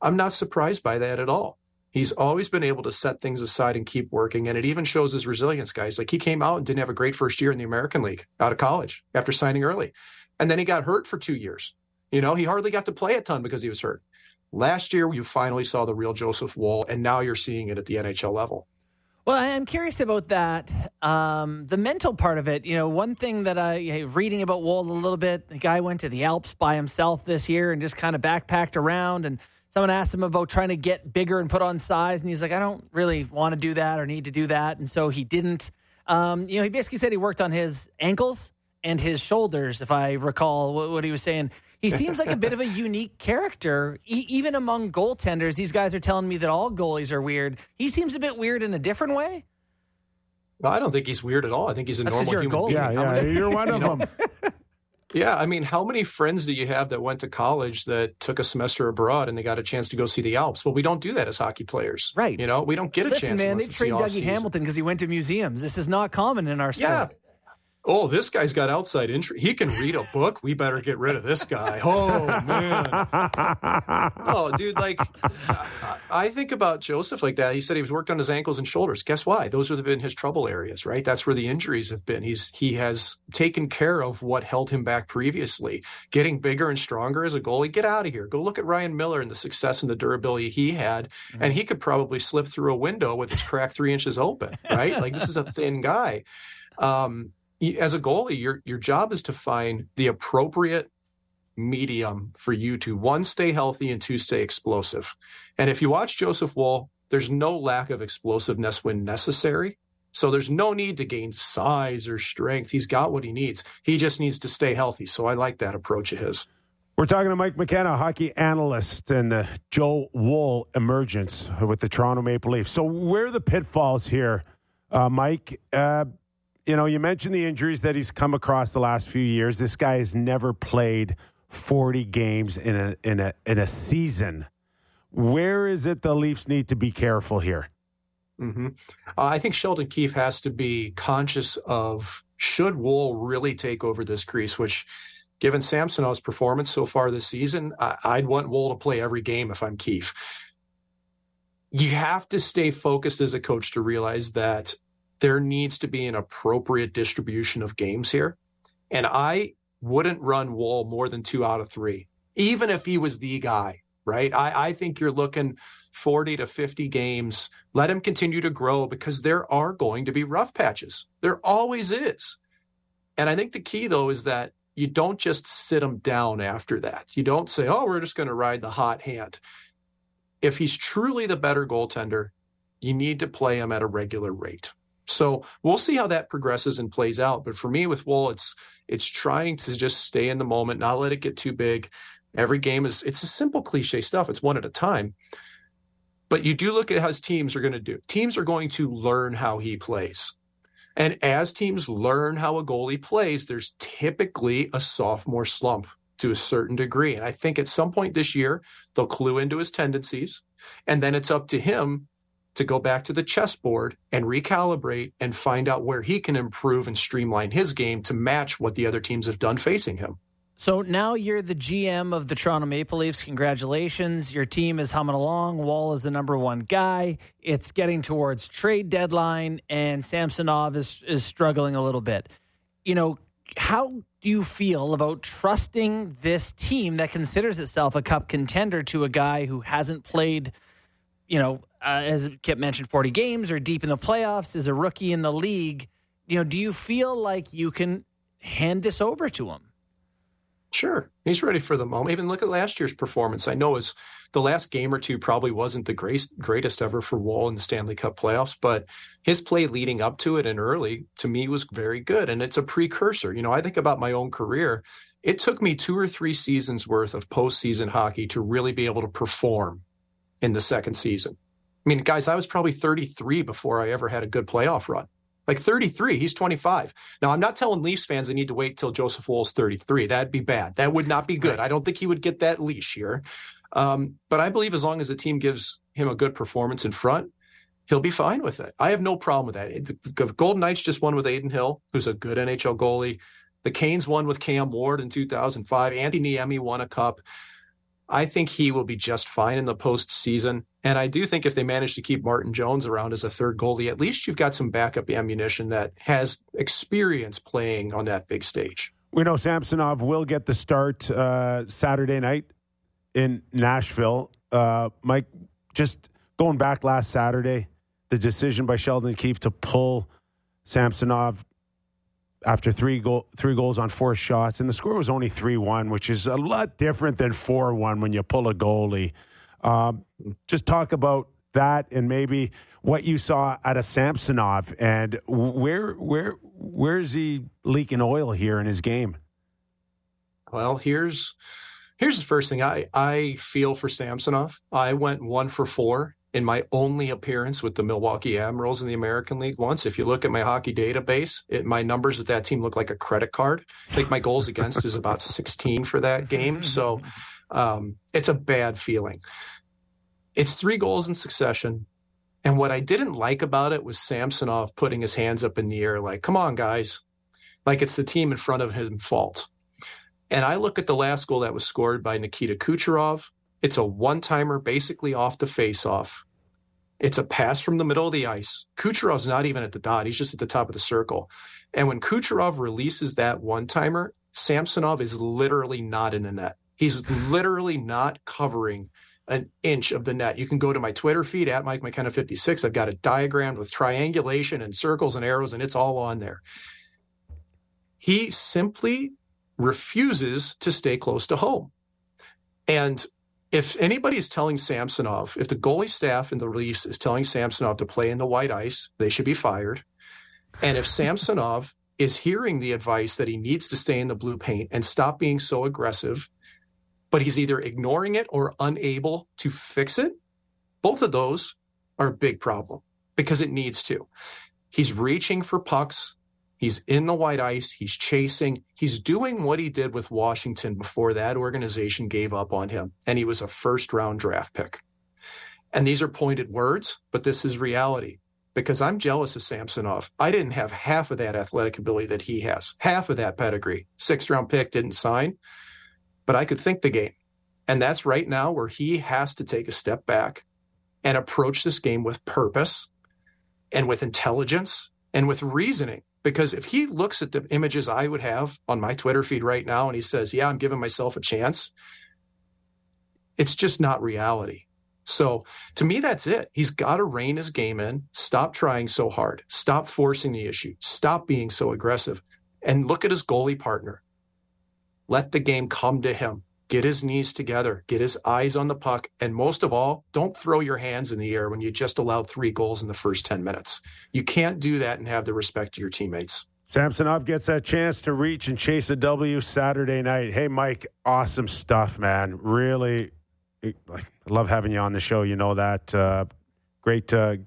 I'm not surprised by that at all. He's always been able to set things aside and keep working. And it even shows his resilience, guys. Like he came out and didn't have a great first year in the American League out of college after signing early. And then he got hurt for two years. You know, he hardly got to play a ton because he was hurt. Last year, you finally saw the real Joseph Woll, and now you're seeing it at the NHL level. Well, I'm curious about that. Um, the mental part of it. You know, one thing that I reading about Woll a little bit. The guy went to the Alps by himself this year and just kind of backpacked around. And someone asked him about trying to get bigger and put on size, and he's like, "I don't really want to do that or need to do that," and so he didn't. Um, you know, he basically said he worked on his ankles and his shoulders, if I recall what, what he was saying. He seems like a bit of a unique character, e- even among goaltenders. These guys are telling me that all goalies are weird. He seems a bit weird in a different way. No, I don't think he's weird at all. I think he's a That's normal human a being. Yeah, yeah, you're one of them. Yeah, I mean, how many friends do you have that went to college that took a semester abroad and they got a chance to go see the Alps? Well, we don't do that as hockey players, right? You know, we don't get a Listen, chance. man, they trained Dougie Hamilton because he went to museums. This is not common in our sport. Yeah, oh, this guy's got outside entry. He can read a book. We better get rid of this guy. Oh, man. oh, dude, like, I think about Joseph like that. He said he was worked on his ankles and shoulders. Guess why? Those have been his trouble areas, right? That's where the injuries have been. He's He has taken care of what held him back previously. Getting bigger and stronger as a goalie, get out of here. Go look at Ryan Miller and the success and the durability he had. Mm-hmm. And he could probably slip through a window with his crack three inches open, right? like, this is a thin guy. Um, as a goalie, your your job is to find the appropriate medium for you to one stay healthy and two stay explosive. And if you watch Joseph Woll, there's no lack of explosiveness when necessary. So there's no need to gain size or strength. He's got what he needs. He just needs to stay healthy. So I like that approach of his. We're talking to Mike McKenna, hockey analyst, and the Joe Woll emergence with the Toronto Maple Leafs. So where are the pitfalls here, uh, Mike? Uh, you know, you mentioned the injuries that he's come across the last few years. This guy has never played 40 games in a in a in a season. Where is it the Leafs need to be careful here? Mm-hmm. Uh, I think Sheldon Keefe has to be conscious of should Woll really take over this crease, which given Samsonov's performance so far this season, I, would want Woll to play every game if I'm Keefe. You have to stay focused as a coach to realize that there needs to be an appropriate distribution of games here. And I wouldn't run Woll more than two out of three, even if he was the guy, right? I, I think you're looking 40 to 50 games. Let him continue to grow because there are going to be rough patches. There always is. And I think the key, though, is that you don't just sit him down after that. You don't say, oh, we're just going to ride the hot hand. If he's truly the better goaltender, you need to play him at a regular rate. So we'll see how that progresses and plays out. But for me with Woll, it's it's trying to just stay in the moment, not let it get too big. Every game is it's a simple cliche stuff. It's one at a time. But you do look at how his teams are going to do. Teams are going to learn how he plays. And as teams learn how a goalie plays, there's typically a sophomore slump to a certain degree. And I think at some point this year, they'll clue into his tendencies. And then it's up to him to go back to the chessboard and recalibrate and find out where he can improve and streamline his game to match what the other teams have done facing him. So now you're the GM of the Toronto Maple Leafs. Congratulations. Your team is humming along. Woll is the number one guy. It's getting towards trade deadline, and Samsonov is, is struggling a little bit. You know, how do you feel about trusting this team that considers itself a cup contender to a guy who hasn't played, you know, uh, as Kip mentioned, 40 games or deep in the playoffs, is a rookie in the league. You know, do you feel like you can hand this over to him? Sure, he's ready for the moment. Even look at last year's performance. I know his the last game or two probably wasn't the great, greatest ever for Woll in the Stanley Cup playoffs, but his play leading up to it and early to me was very good, and it's a precursor. You know, I think about my own career. It took me two or three seasons worth of postseason hockey to really be able to perform in the second season. I mean, guys, I was probably 33 before I ever had a good playoff run. Like 33, he's 25. Now, I'm not telling Leafs fans they need to wait till Joseph Woll's 33. That'd be bad. That would not be good. I don't think he would get that leash here. Um, but I believe as long as the team gives him a good performance in front, he'll be fine with it. I have no problem with that. The Golden Knights just won with Adin Hill, who's a good NHL goalie. The Canes won with Cam Ward in 2005. Antti Niemi won a cup. I think he will be just fine in the postseason. And I do think if they manage to keep Martin Jones around as a third goalie, at least you've got some backup ammunition that has experience playing on that big stage. We know Samsonov will get the start uh, Saturday night in Nashville. Uh, Mike, just going back last Saturday, the decision by Sheldon Keefe to pull Samsonov after three goal, three goals on four shots, and the score was only three one, which is a lot different than four one when you pull a goalie. Um, just talk about that and maybe what you saw out of Samsonov and where where where is he leaking oil here in his game? Well, here's here's the first thing I I feel for Samsonov. I went one for four in my only appearance with the Milwaukee Admirals in the American League once. If you look at my hockey database, it, my numbers with that team look like a credit card. I think my goals against is about 16 for that game. So um, it's a bad feeling. It's three goals in succession. And what I didn't like about it was Samsonov putting his hands up in the air, like, come on, guys. Like it's the team in front of him fault. And I look at the last goal that was scored by Nikita Kucherov it's a one timer, basically off the face off. It's a pass from the middle of the ice. Kucherov's not even at the dot, he's just at the top of the circle. And when Kucherov releases that one timer, Samsonov is literally not in the net. He's literally not covering an inch of the net. You can go to my Twitter feed at Mike McKenna 56. I've got a diagram with triangulation and circles and arrows, and it's all on there. He simply refuses to stay close to home. And if anybody is telling Samsonov, if the goalie staff in the release is telling Samsonov to play in the white ice, they should be fired. And if Samsonov is hearing the advice that he needs to stay in the blue paint and stop being so aggressive, but he's either ignoring it or unable to fix it, both of those are a big problem because it needs to. He's reaching for pucks He's in the white ice. He's chasing. He's doing what he did with Washington before that organization gave up on him. And he was a first round draft pick. And these are pointed words, but this is reality because I'm jealous of Samsonov. I didn't have half of that athletic ability that he has, half of that pedigree. Sixth round pick didn't sign, but I could think the game. And that's right now where he has to take a step back and approach this game with purpose and with intelligence and with reasoning because if he looks at the images I would have on my Twitter feed right now and he says, Yeah, I'm giving myself a chance, it's just not reality. So to me, that's it. He's got to rein his game in, stop trying so hard, stop forcing the issue, stop being so aggressive, and look at his goalie partner. Let the game come to him get his knees together, get his eyes on the puck, and most of all, don't throw your hands in the air when you just allowed three goals in the first 10 minutes. You can't do that and have the respect of your teammates. Samsonov gets that chance to reach and chase a W Saturday night. Hey, Mike, awesome stuff, man. Really, like, I love having you on the show. You know that. Uh, great, uh,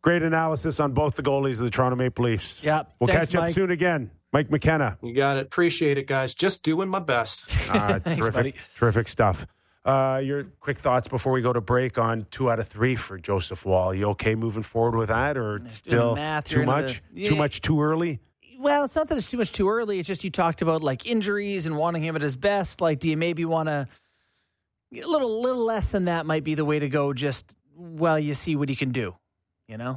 great analysis on both the goalies of the Toronto Maple Leafs. Yeah, we'll thanks, catch up Mike. soon again. Mike McKenna. You got it. Appreciate it, guys. Just doing my best. Uh, Thanks, terrific, buddy. terrific stuff. Uh, your quick thoughts before we go to break on two out of three for Joseph Woll. You okay moving forward with that, or still math, too you're into much? the- Too Yeah. much too early? Well, it's not that it's too much too early. It's just you talked about like injuries and wanting him at his best. Like, do you maybe want to a little little less than that might be the way to go? Just while you see what he can do. You know.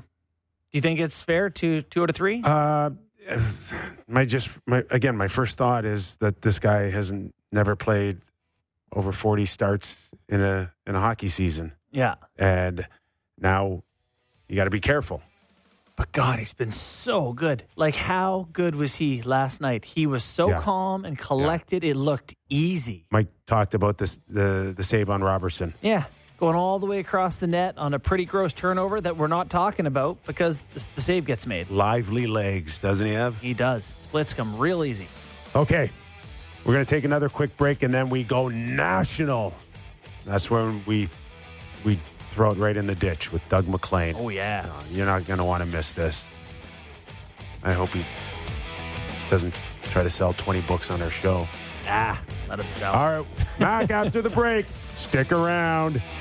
Do you think it's fair to two out of three? Uh, my just my again, my first thought is that this guy hasn't never played over forty starts in a in a hockey season, yeah. and now you got to be careful. But God, he's been so good. Like, how good was he last night? He was so Yeah. calm and collected. It looked easy. Mike talked about this the the save on Robertson. Yeah. Going all the way across the net on a pretty gross turnover that we're not talking about because the, save gets made. Lively legs, doesn't he have? He does. Splits come real easy. Okay. We're going to take another quick break and then we go national. That's when we we throw it right in the ditch with Doug MacLean. Oh, yeah. You're not going to want to miss this. I hope he doesn't try to sell 20 books on our show. Ah, let him sell. All right, back after the break. Stick around.